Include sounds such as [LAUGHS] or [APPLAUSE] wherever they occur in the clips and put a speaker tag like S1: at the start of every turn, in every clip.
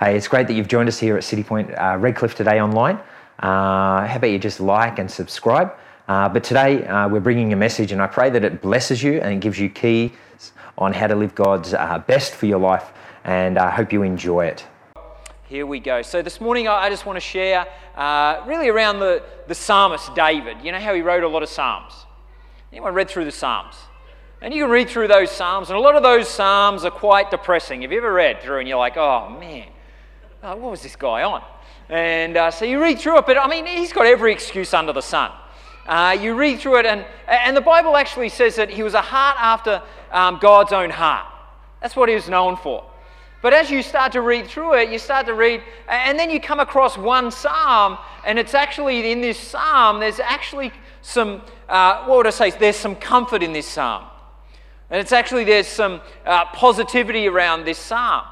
S1: Hey, it's great that you've joined us here at City Point uh, Redcliffe today online. Uh, how about you just like and subscribe? Uh, but today uh, we're bringing a message, and I pray that it blesses you and it gives you keys on how to live God's uh, best for your life. And I hope you enjoy it.
S2: Here we go. So this morning I just want to share uh, really around the, the psalmist David. You know how he wrote a lot of psalms? Anyone read through the psalms? And you can read through those psalms, and a lot of those psalms are quite depressing. Have you ever read through and you're like, oh man, uh, what was this guy on? And uh, so you read through it, but I mean, he's got every excuse under the sun. Uh, you read through it, and, and the Bible actually says that he was a heart after um, God's own heart. That's what he was known for. But as you start to read through it, you start to read, and then you come across one psalm, and it's actually in this psalm, there's actually some, uh, what would I say, there's some comfort in this psalm. And it's actually, there's some uh, positivity around this psalm.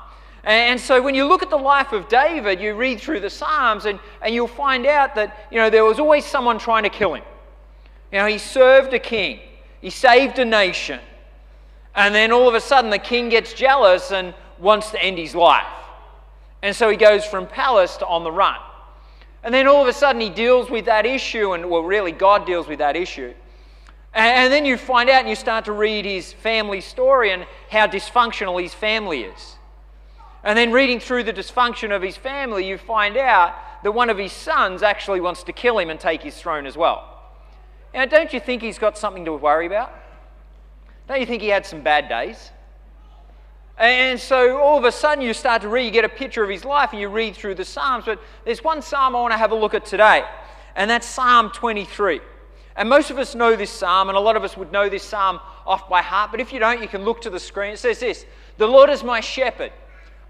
S2: And so when you look at the life of David, you read through the Psalms and, and you'll find out that, you know, there was always someone trying to kill him. You know, he served a king. He saved a nation. And then all of a sudden the king gets jealous and wants to end his life. And so he goes from palace to on the run. And then all of a sudden he deals with that issue, and well, really, God deals with that issue. And then you find out and you start to read his family story and how dysfunctional his family is. And then reading through the dysfunction of his family, you find out that one of his sons actually wants to kill him and take his throne as well. Now, don't you think he's got something to worry about? Don't you think he had some bad days? And so all of a sudden you start to read, you get a picture of his life and you read through the Psalms. But there's one Psalm I want to have a look at today, and that's Psalm 23. And most of us know this Psalm, and a lot of us would know this Psalm off by heart. But if you don't, you can look to the screen. It says this The Lord is my shepherd.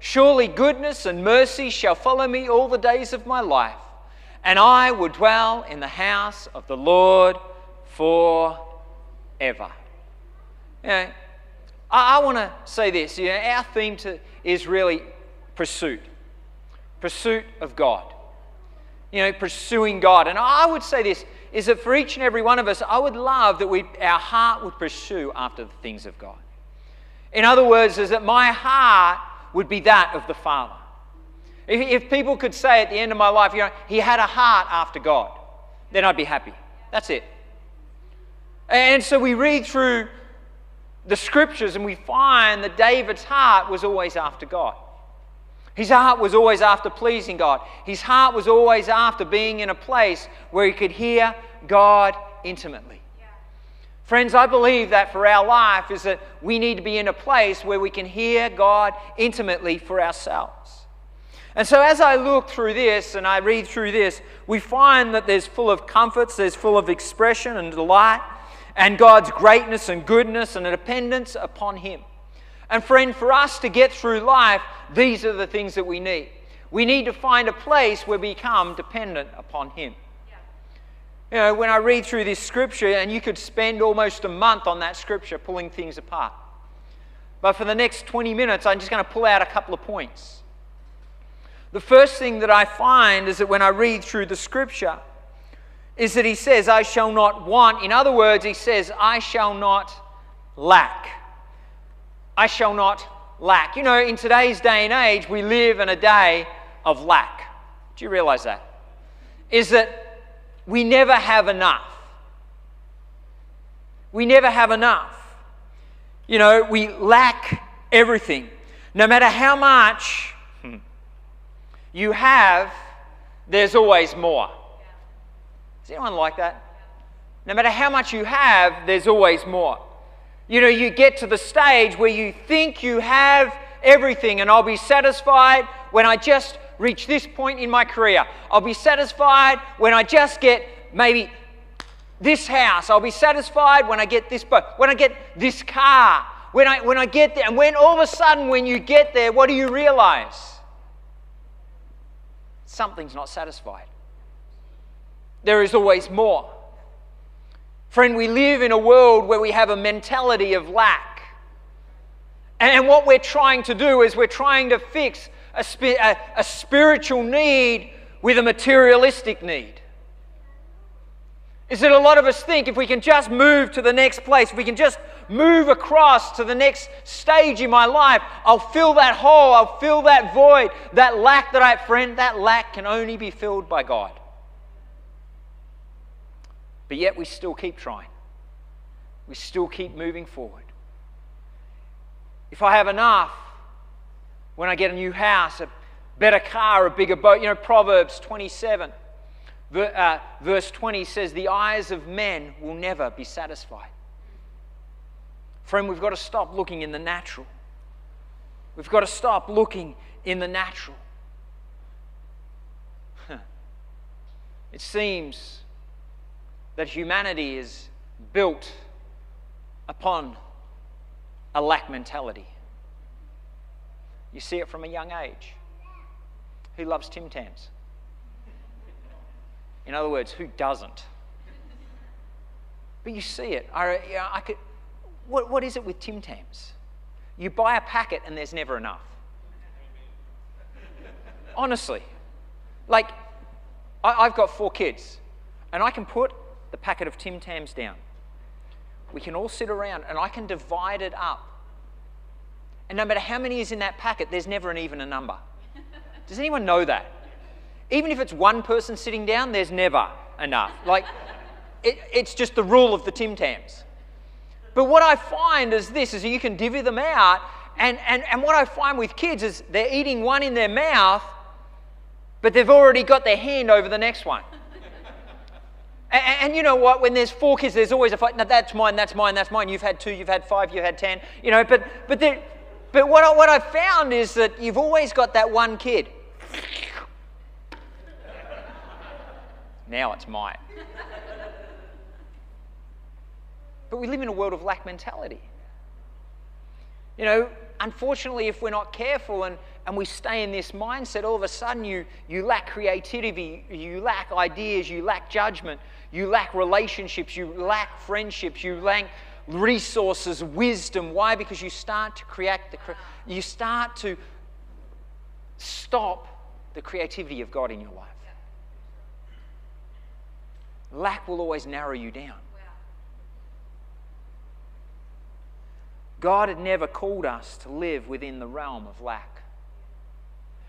S2: Surely goodness and mercy shall follow me all the days of my life, and I will dwell in the house of the Lord forever. You know, I, I want to say this. You know, our theme to, is really pursuit, pursuit of God. You know, pursuing God. And I would say this is that for each and every one of us, I would love that we, our heart would pursue after the things of God. In other words, is that my heart would be that of the Father. If, if people could say at the end of my life, you know, he had a heart after God, then I'd be happy. That's it. And so we read through the scriptures and we find that David's heart was always after God. His heart was always after pleasing God. His heart was always after being in a place where he could hear God intimately. Friends, I believe that for our life is that we need to be in a place where we can hear God intimately for ourselves. And so as I look through this and I read through this, we find that there's full of comforts, there's full of expression and delight, and God's greatness and goodness and a dependence upon Him. And friend, for us to get through life, these are the things that we need. We need to find a place where we become dependent upon Him. You know, when I read through this scripture, and you could spend almost a month on that scripture pulling things apart. But for the next 20 minutes, I'm just going to pull out a couple of points. The first thing that I find is that when I read through the scripture, is that he says, I shall not want. In other words, he says, I shall not lack. I shall not lack. You know, in today's day and age, we live in a day of lack. Do you realize that? Is that we never have enough. We never have enough. You know, we lack everything. No matter how much you have, there's always more. Is anyone like that? No matter how much you have, there's always more. You know, you get to the stage where you think you have everything, and I'll be satisfied when I just reach this point in my career. I'll be satisfied when I just get maybe this house. I'll be satisfied when I get this boat, when I get this car, when I, when I get there. And when all of a sudden, when you get there, what do you realize? something's not satisfied. There is always more. Friend, we live in a world where we have a mentality of lack. And what we're trying to do is we're trying to fix a, a, a spiritual need with a materialistic need is that a lot of us think if we can just move to the next place, if we can just move across to the next stage in my life, I'll fill that hole, I'll fill that void, that lack that I, have, friend, that lack can only be filled by God. But yet we still keep trying. We still keep moving forward. If I have enough, when I get a new house, a better car, a bigger boat, you know, Proverbs 27 uh, verse 20 says, The eyes of men will never be satisfied. Friend, we've got to stop looking in the natural. We've got to stop looking in the natural. [LAUGHS] it seems that humanity is built upon a lack mentality. You see it from a young age. Who loves Tim Tams? In other words, who doesn't? But you see it. I, I could, what, what is it with Tim Tams? You buy a packet and there's never enough. Honestly. Like, I, I've got four kids, and I can put the packet of Tim Tams down. We can all sit around and I can divide it up. And no matter how many is in that packet, there's never an even a number. Does anyone know that? Even if it's one person sitting down, there's never enough. Like, it, it's just the rule of the Tim Tams. But what I find is this, is you can divvy them out, and, and, and what I find with kids is they're eating one in their mouth, but they've already got their hand over the next one. and, and, you know what? When there's four kids, there's always a fight. That's mine, that's mine, that's mine. You've had two, you've had five, you've had ten. You know, but, but, but what, I, what I've found is that you've always got that one kid Now it's mine. but we live in a world of lack mentality. You know, unfortunately, if we're not careful and, and we stay in this mindset, all of a sudden you, you lack creativity, you lack ideas, you lack judgment, you lack relationships, you lack friendships, you lack resources, wisdom. Why? Because you start to create the, you start to stop the creativity of God in your life. Lack will always narrow you down. God had never called us to live within the realm of lack.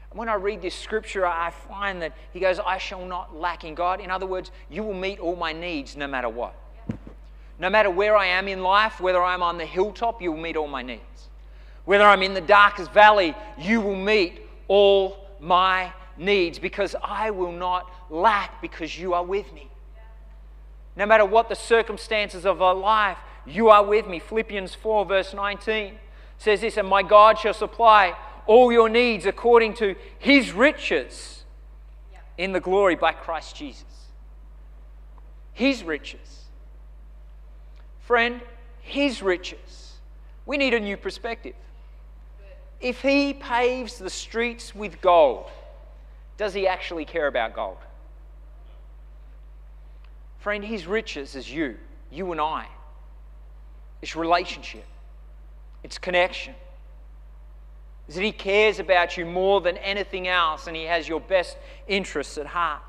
S2: And when I read this scripture, I find that He goes, I shall not lack in God. In other words, you will meet all my needs no matter what. No matter where I am in life, whether I'm on the hilltop, you will meet all my needs. Whether I'm in the darkest valley, you will meet all my needs because I will not lack because you are with me. No matter what the circumstances of our life, you are with me. Philippians 4, verse 19 says this, and my God shall supply all your needs according to his riches in the glory by Christ Jesus. His riches. Friend, his riches. We need a new perspective. If he paves the streets with gold, does he actually care about gold? Friend, His riches is you, you and I. It's relationship, it's connection. Is that He cares about you more than anything else and He has your best interests at heart.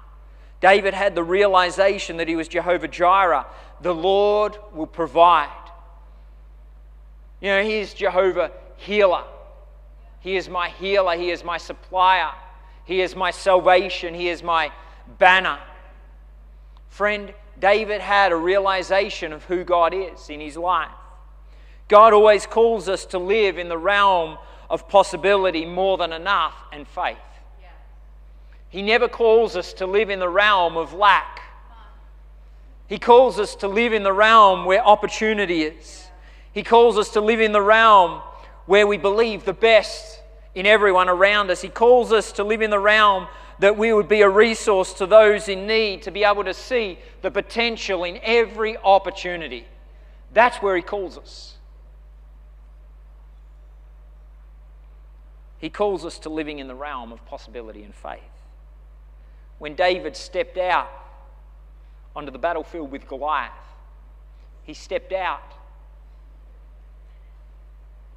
S2: David had the realization that he was Jehovah Jireh. The Lord will provide. You know, He is Jehovah healer. He is my healer. He is my supplier. He is my salvation. He is my banner. Friend, David had a realization of who God is in his life. God always calls us to live in the realm of possibility more than enough and faith. He never calls us to live in the realm of lack. He calls us to live in the realm where opportunity is. He calls us to live in the realm where we believe the best in everyone around us. He calls us to live in the realm that we would be a resource to those in need, to be able to see the potential in every opportunity. That's where He calls us. He calls us to living in the realm of possibility and faith. When David stepped out onto the battlefield with Goliath. He stepped out.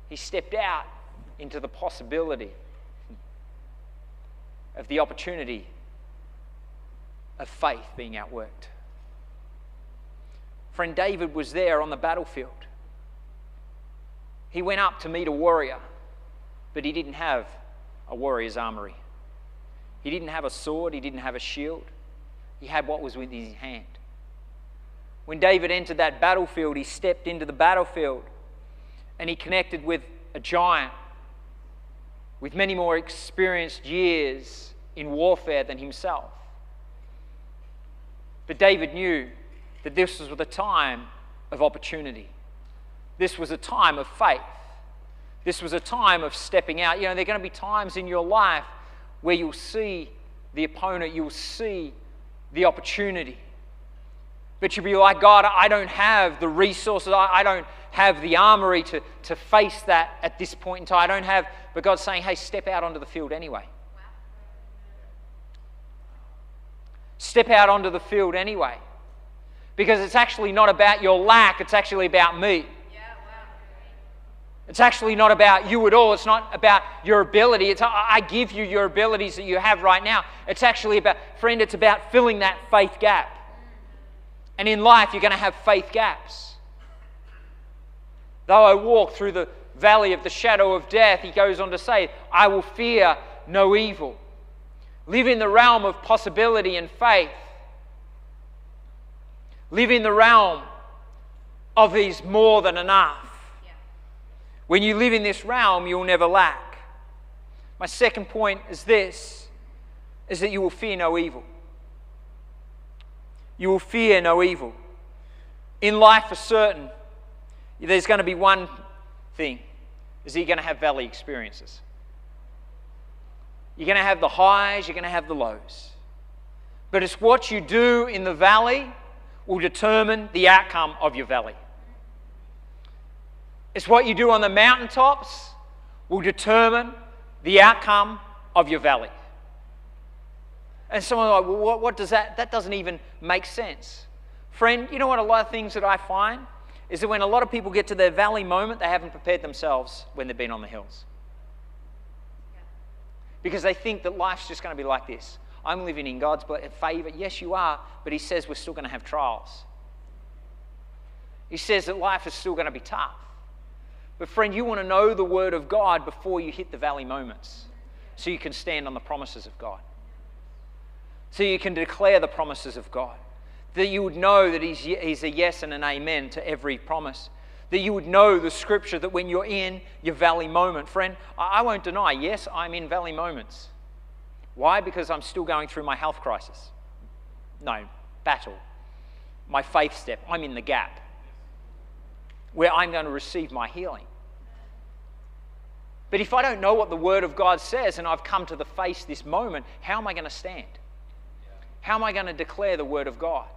S2: He stepped out into the possibility of the opportunity of faith being outworked. Friend David was there on the battlefield. He went up to meet a warrior, but he didn't have a warrior's armory. He didn't have a sword, he didn't have a shield. He had what was within his hand. When David entered that battlefield, he stepped into the battlefield and he connected with a giant with many more experienced years in warfare than himself. But David knew that this was the time of opportunity. This was a time of faith. This was a time of stepping out. You know, there are going to be times in your life where you'll see the opponent, you'll see the opportunity. But you'll be like, God, I don't have the resources, I don't have the armory to, to face that at this point in time. I don't have, but God's saying, hey, step out onto the field anyway. Step out onto the field anyway. Because it's actually not about your lack, it's actually about me. It's actually not about you at all. It's not about your ability. It's I give you your abilities that you have right now. It's actually about, friend, it's about filling that faith gap. And in life, you're going to have faith gaps. Though I walk through the valley of the shadow of death, he goes on to say, I will fear no evil. Live in the realm of possibility and faith. Live in the realm of these more than enough. When you live in this realm, you'll never lack. My second point is this is that you will fear no evil. You will fear no evil. In life for certain, there's going to be one thing is you're going to have valley experiences. You're going to have the highs, you're going to have the lows. But it's what you do in the valley will determine the outcome of your valley. It's what you do on the mountaintops will determine the outcome of your valley. And someone like, well, what, what does that? That doesn't even make sense. Friend, you know what? A lot of things that I find is that when a lot of people get to their valley moment, they haven't prepared themselves when they've been on the hills. Because they think that life's just going to be like this. I'm living in God's favor. Yes, you are, but He says we're still going to have trials. He says that life is still going to be tough. But, friend, you want to know the Word of God before you hit the valley moments so you can stand on the promises of God. So you can declare the promises of God. That you would know that He's, he's a yes and an amen to every promise. That you would know the scripture that when you're in your valley moment, friend, I won't deny, yes, I'm in valley moments. Why? Because I'm still going through my health crisis. No, battle. My faith step. I'm in the gap where I'm going to receive my healing. But if I don't know what the Word of God says and I've come to the face this moment, how am I going to stand? How am I going to declare the Word of God?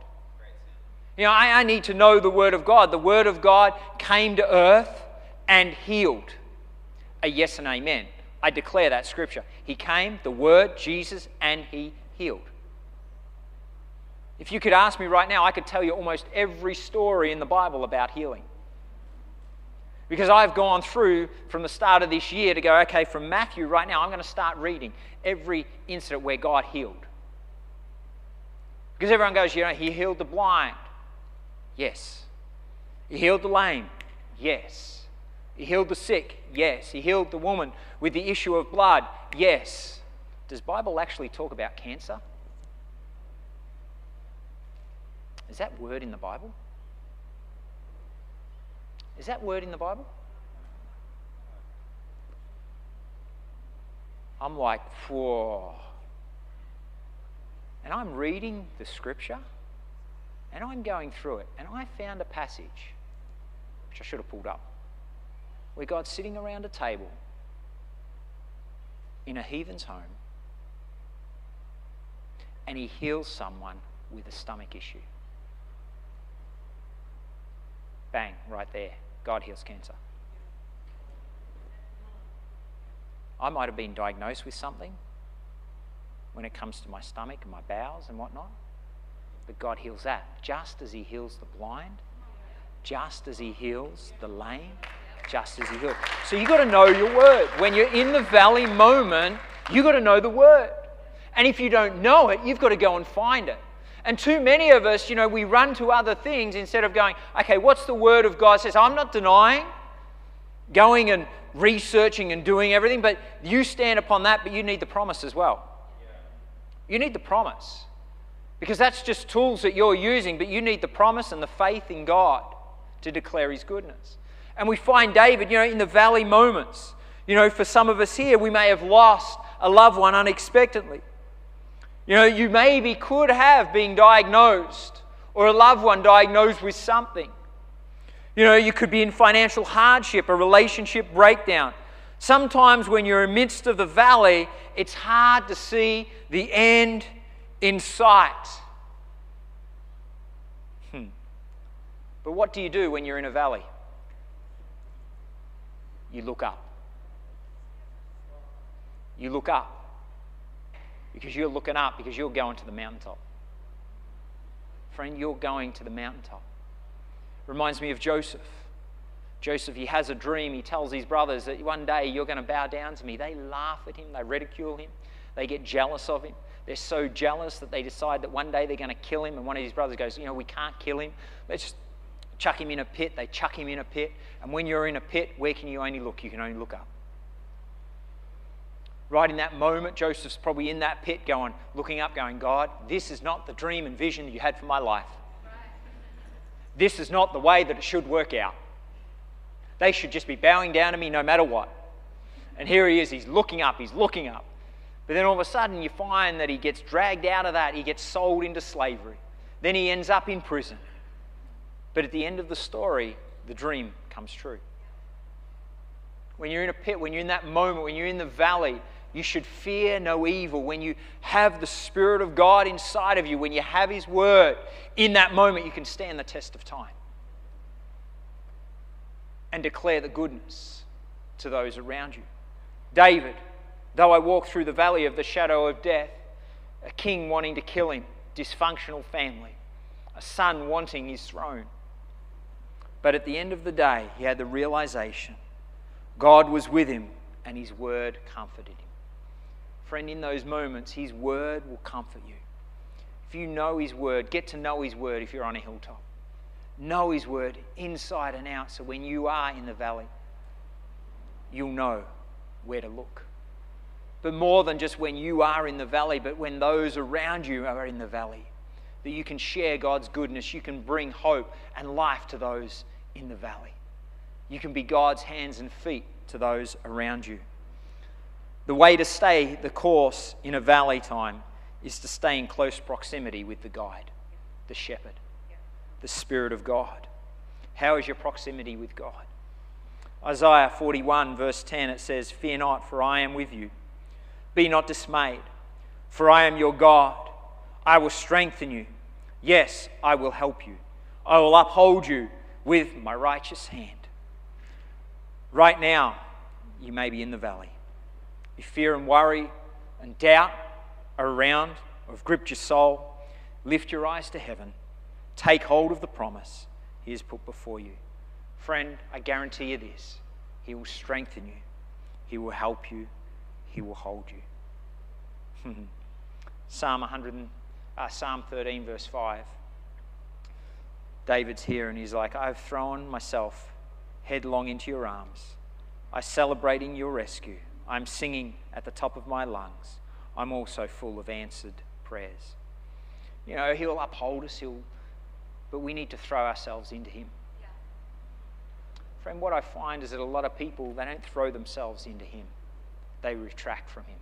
S2: You know, I, I need to know the Word of God. The Word of God came to earth and healed. A yes and amen. I declare that scripture. He came, the Word, Jesus, and He healed. If you could ask me right now, I could tell you almost every story in the Bible about healing. Because I've gone through from the start of this year to go, okay, from Matthew right now, I'm going to start reading every incident where God healed. Because everyone goes, you know, he healed the blind. Yes. He healed the lame. Yes. He healed the sick. Yes. He healed the woman with the issue of blood. Yes. Does Bible actually talk about cancer? Is that word in the Bible? Is that word in the Bible? I'm like, whoa. And I'm reading the scripture and I'm going through it. And I found a passage, which I should have pulled up, where God's sitting around a table in a heathen's home and he heals someone with a stomach issue. Bang, right there. God heals cancer. I might have been diagnosed with something when it comes to my stomach and my bowels and whatnot. But God heals that just as He heals the blind, just as He heals the lame, just as He heals. So you've got to know your word. When you're in the valley moment, you've got to know the word. And if you don't know it, you've got to go and find it. And too many of us, you know, we run to other things instead of going, okay, what's the word of God says? I'm not denying going and researching and doing everything, but you stand upon that, but you need the promise as well. You need the promise. Because that's just tools that you're using, but you need the promise and the faith in God to declare His goodness. And we find David, you know, in the valley moments. You know, for some of us here, we may have lost a loved one unexpectedly. You know, you maybe could have been diagnosed or a loved one diagnosed with something. You know, you could be in financial hardship, a relationship breakdown. Sometimes when you're in midst of the valley, it's hard to see the end in sight. Hmm. But what do you do when you're in a valley? You look up. You look up. Because you're looking up, because you're going to the mountaintop. Friend, you're going to the mountaintop. Reminds me of Joseph. Joseph, he has a dream. He tells his brothers that one day you're going to bow down to me. They laugh at him, they ridicule him, they get jealous of him. They're so jealous that they decide that one day they're going to kill him. And one of his brothers goes, You know, we can't kill him. Let's just chuck him in a pit. They chuck him in a pit. And when you're in a pit, where can you only look? You can only look up. Right in that moment, Joseph's probably in that pit going, looking up, going, God, this is not the dream and vision you had for my life. This is not the way that it should work out. They should just be bowing down to me no matter what. And here he is, he's looking up, he's looking up. But then all of a sudden, you find that he gets dragged out of that, he gets sold into slavery. Then he ends up in prison. But at the end of the story, the dream comes true. When you're in a pit, when you're in that moment, when you're in the valley, you should fear no evil. When you have the Spirit of God inside of you, when you have His Word, in that moment you can stand the test of time and declare the goodness to those around you. David, though I walk through the valley of the shadow of death, a king wanting to kill him, dysfunctional family, a son wanting his throne. But at the end of the day, he had the realization God was with him and his word comforted him. Friend, in those moments, His word will comfort you. If you know His word, get to know His word if you're on a hilltop. Know His word inside and out so when you are in the valley, you'll know where to look. But more than just when you are in the valley, but when those around you are in the valley, that you can share God's goodness, you can bring hope and life to those in the valley. You can be God's hands and feet to those around you. The way to stay the course in a valley time is to stay in close proximity with the guide, the shepherd, the Spirit of God. How is your proximity with God? Isaiah 41, verse 10, it says, Fear not, for I am with you. Be not dismayed, for I am your God. I will strengthen you. Yes, I will help you. I will uphold you with my righteous hand. Right now, you may be in the valley. If fear and worry and doubt are around or have gripped your soul, lift your eyes to heaven. Take hold of the promise He has put before you. Friend, I guarantee you this He will strengthen you, He will help you, He will hold you. [LAUGHS] Psalm 100, uh, Psalm 13, verse 5. David's here and he's like, I've thrown myself headlong into your arms. I celebrating your rescue. I'm singing at the top of my lungs. I'm also full of answered prayers. You know, He'll uphold us, He'll, but we need to throw ourselves into Him. Yeah. Friend, what I find is that a lot of people, they don't throw themselves into Him, they retract from Him.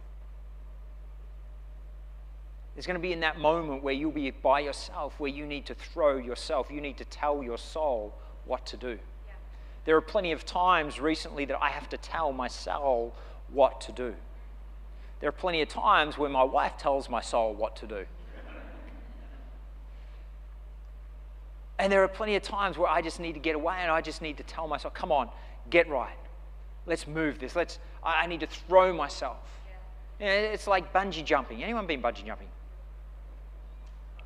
S2: There's going to be in that moment where you'll be by yourself, where you need to throw yourself, you need to tell your soul what to do. Yeah. There are plenty of times recently that I have to tell my soul what to do. There are plenty of times when my wife tells my soul what to do. And there are plenty of times where I just need to get away and I just need to tell myself, come on, get right. Let's move this. Let's, I need to throw myself it's like bungee jumping. Anyone been bungee jumping?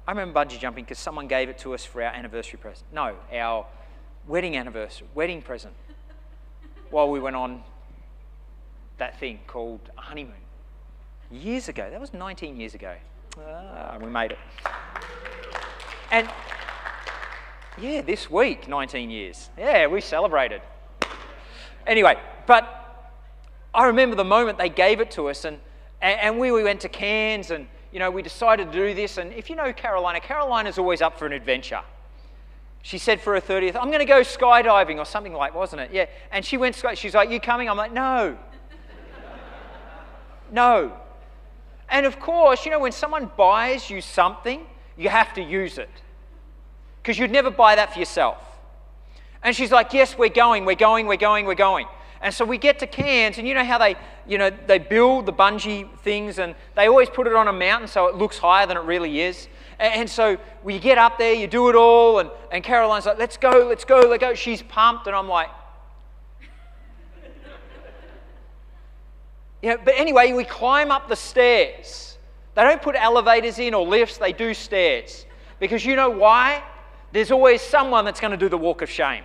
S2: I remember bungee jumping because someone gave it to us for our anniversary present. No, our wedding anniversary, wedding present, while we went on that thing called a honeymoon. Years ago. That was 19 years ago. Ah, we made it. And yeah, this week, 19 years. Yeah, we celebrated. Anyway, but I remember the moment they gave it to us, and, and we, we went to Cairns, and you know, we decided to do this. And if you know Carolina, Carolina's always up for an adventure. She said for her 30th, I'm going to go skydiving or something like, wasn't it? Yeah. And she went, she's like, You coming? I'm like, No. No. And of course, you know, when someone buys you something, you have to use it. Because you'd never buy that for yourself. And she's like, Yes, we're going, we're going, we're going, we're going. And so we get to Cairns, and you know how they, you know, they build the bungee things, and they always put it on a mountain so it looks higher than it really is. And, so we get up there, you do it all, and, and Caroline's like, let's go, let's go, let's go. She's pumped, and I'm like, yeah. but anyway, we climb up the stairs. They don't put elevators in or lifts, they do stairs. Because you know why? There's always someone that's going to do the walk of shame.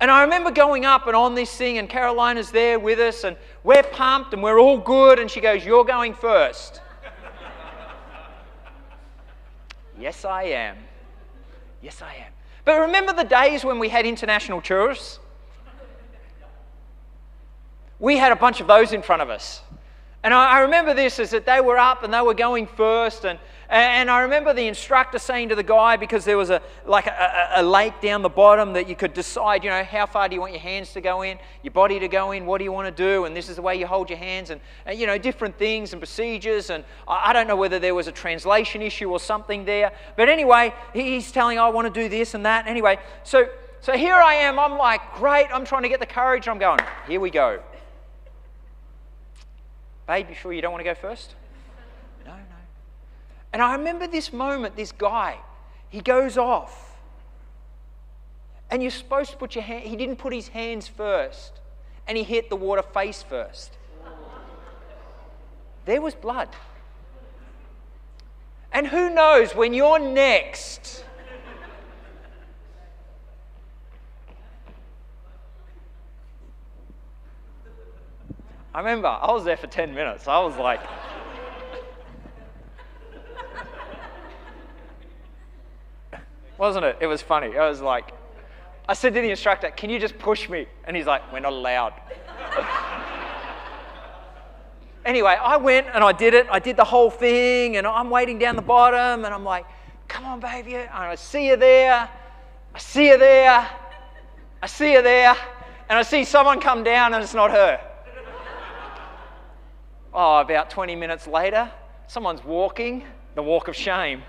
S2: And I remember going up and on this thing, and Carolina's there with us, and we're pumped and we're all good. And she goes, You're going first. [LAUGHS] yes, I am. Yes, I am. But remember the days when we had international tourists? We had a bunch of those in front of us. And I, I remember this is that they were up and they were going first, and and I remember the instructor saying to the guy, because there was a like a, a, lake down the bottom that you could decide, you know, how far do you want your hands to go in, your body to go in, what do you want to do, and this is the way you hold your hands, and, and you know, different things and procedures. And I, I, don't know whether there was a translation issue or something there, but anyway, he's telling, I want to do this and that. Anyway, so so here I am. I'm like, great. I'm trying to get the courage. I'm going. Here we go. Babe, you sure you don't want to go first? No, no. And I remember this moment, this guy, he goes off. And you're supposed to put your hand, he didn't put his hands first, and he hit the water face first. There was blood. And who knows when you're next. I remember I was there for 10 minutes. I was like, wasn't it? It was funny. I was like, I said to the instructor, Can you just push me? And he's like, We're not allowed. anyway, I went and I did it. I did the whole thing, and I'm waiting down the bottom, and I'm like, Come on, baby. And I see you there. I see you there. I see you there. And I see someone come down, and it's not her. Oh, about 20 minutes later, someone's walking the walk of shame.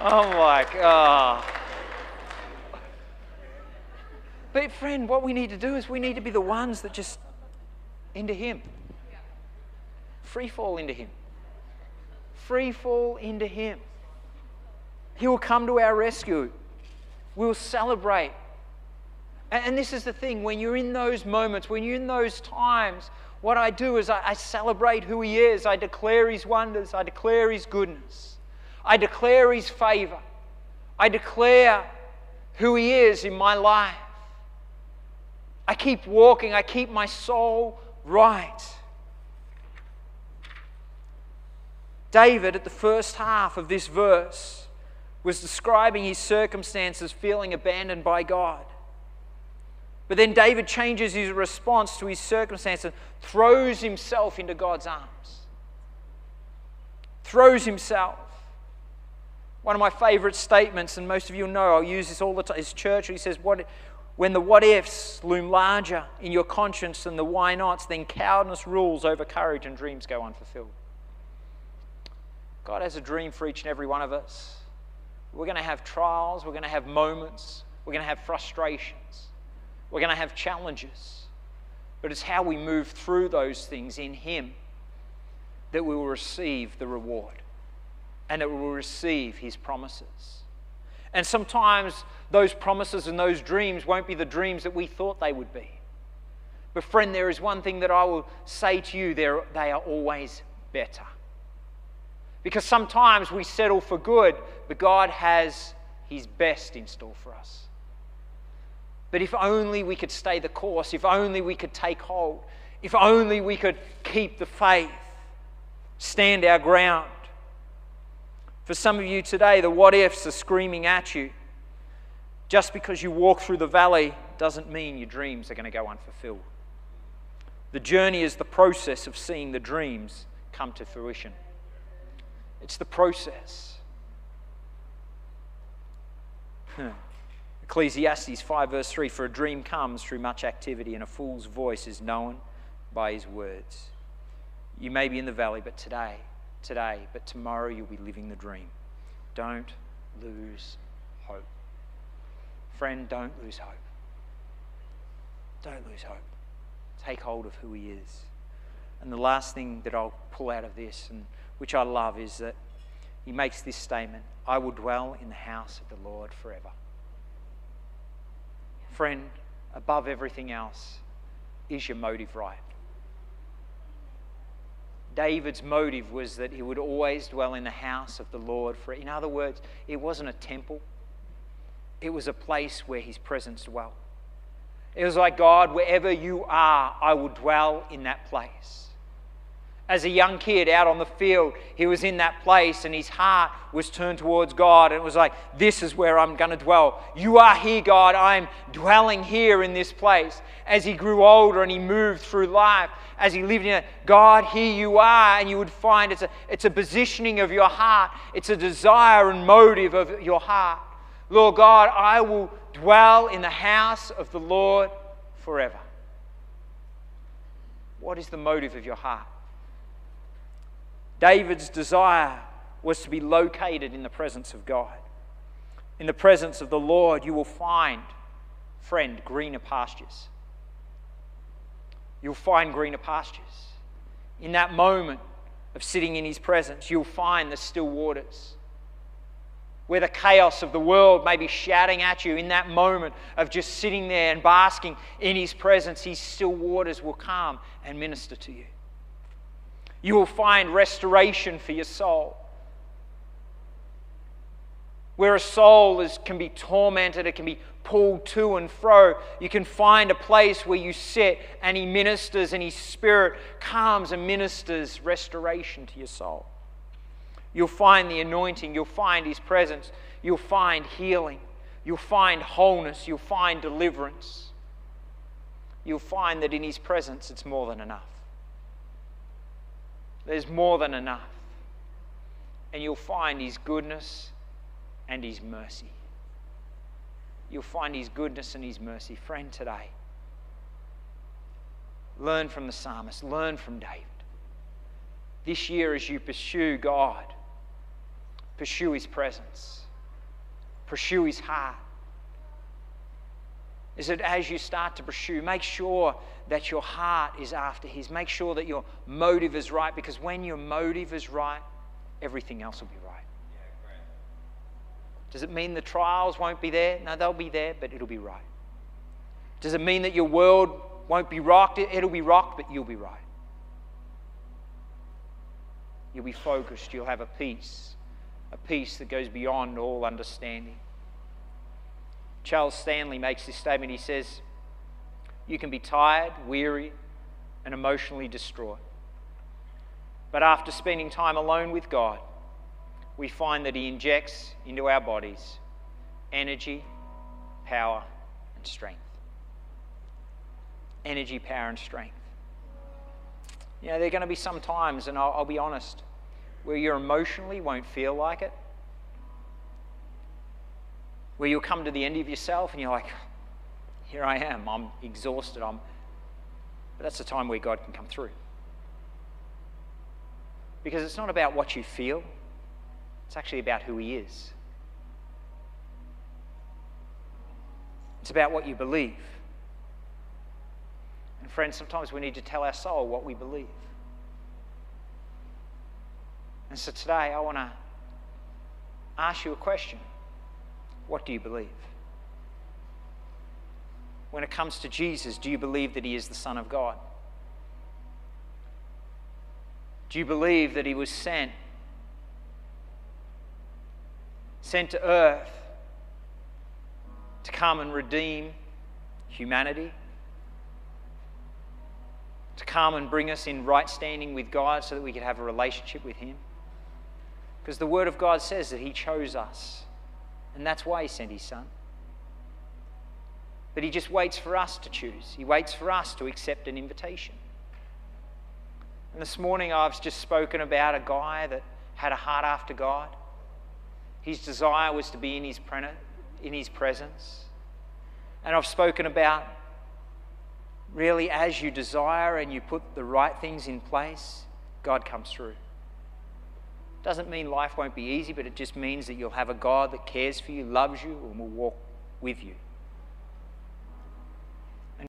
S2: Oh my God. But, friend, what we need to do is we need to be the ones that just into Him. Free fall into Him. Free fall into Him. He will come to our rescue. We will celebrate. And, this is the thing when you're in those moments, when you're in those times, what I do is I, celebrate who He is. I declare His wonders. I declare His goodness. I declare His favor. I declare who He is in my life. I keep walking, I keep my soul right. David, at the first half of this verse, was describing his circumstances, feeling abandoned by God. But then David changes his response to his circumstance and throws himself into God's arms. Throws himself. One of my favorite statements, and most of you know I'll use this all the time, is Churchill. He says, what, When the what ifs loom larger in your conscience than the why nots, then cowardice rules over courage and dreams go unfulfilled. God has a dream for each and every one of us. We're going to have trials, we're going to have moments, we're going to have frustrations, we're going to have challenges. But it's how we move through those things in Him that we will receive the reward and it will receive his promises. And sometimes those promises and those dreams won't be the dreams that we thought they would be. But, friend, there is one thing that I will say to you they are always better. Because sometimes we settle for good, but God has His best in store for us. But if only we could stay the course, if only we could take hold, if only we could keep the faith, stand our ground. For some of you today, the what ifs are screaming at you. Just because you walk through the valley doesn't mean your dreams are going to go unfulfilled. The journey is the process of seeing the dreams come to fruition. It's the process. Ecclesiastes 5, verse 3 For a dream comes through much activity, and a fool's voice is known by his words. You may be in the valley, but today, today, but tomorrow you'll be living the dream. Don't lose hope. Friend, don't lose hope. Don't lose hope. Take hold of who he is. And the last thing that I'll pull out of this, and which I love, is that he makes this statement I will dwell in the house of the Lord forever. Friend, above everything else, is your motive right? David's motive was that he would always dwell in the house of the Lord. For, in other words, it wasn't a temple, it was a place where his presence dwelt. It was like, God, wherever you are, I will dwell in that place. As a young kid out on the field, he was in that place and his heart was turned towards God. And it was like, This is where I'm going to dwell. You are here, God. I'm dwelling here in this place. As he grew older and he moved through life, as he lived in it, God, here you are. And you would find it's a, it's a positioning of your heart, it's a desire and motive of your heart. Lord God, I will dwell in the house of the Lord forever. What is the motive of your heart? David's desire was to be located in the presence of God. In the presence of the Lord, you will find, friend, greener pastures. You'll find greener pastures. In that moment of sitting in His presence, you'll find the still waters. Where the chaos of the world may be shouting at you, in that moment of just sitting there and basking in His presence, His still waters will come and minister to you. You will find restoration for your soul. Where a soul is, can be tormented, it can be pulled to and fro, you can find a place where you sit and He ministers and His Spirit calms and ministers restoration to your soul. You'll find the anointing, you'll find His presence, you'll find healing, you'll find wholeness, you'll find deliverance. You'll find that in His presence it's more than enough. There's more than enough. And you'll find His goodness and His mercy. You'll find His goodness and His mercy. Friend, today, learn from the psalmist, learn from David. This year, as you pursue God, pursue His presence, pursue His heart. Is that as you start to pursue, make sure that your heart is after His. Make sure that your motive is right because when your motive is right, everything else will be right. Does it mean the trials won't be there? No, they'll be there, but it'll be right. Does it mean that your world won't be rocked? It'll be rocked, but you'll be right. You'll be focused. You'll have a peace, a peace that goes beyond all understanding. Charles Stanley makes this statement. He says, You can be tired, weary, and emotionally distraught. But after spending time alone with God, we find that He injects into our bodies energy, power, and strength. Energy, power, and strength. You know, there are going to be some times, and I'll, I'll be honest, where you emotionally won't feel like it. Where you'll come to the end of yourself and you're like, here I am, I'm exhausted. I'm... But that's the time where God can come through. Because it's not about what you feel, it's actually about who He is. It's about what you believe. And, friends, sometimes we need to tell our soul what we believe. And so today, I want to ask you a question What do you believe? When it comes to Jesus, do you believe that he is the Son of God? Do you believe that he was sent? Sent to earth to come and redeem humanity? To come and bring us in right standing with God so that we could have a relationship with him? Because the Word of God says that he chose us, and that's why he sent his Son. But he just waits for us to choose. He waits for us to accept an invitation. And this morning I've just spoken about a guy that had a heart after God. His desire was to be in his, in his presence. And I've spoken about really as you desire and you put the right things in place, God comes through. Doesn't mean life won't be easy, but it just means that you'll have a God that cares for you, loves you, and will walk with you.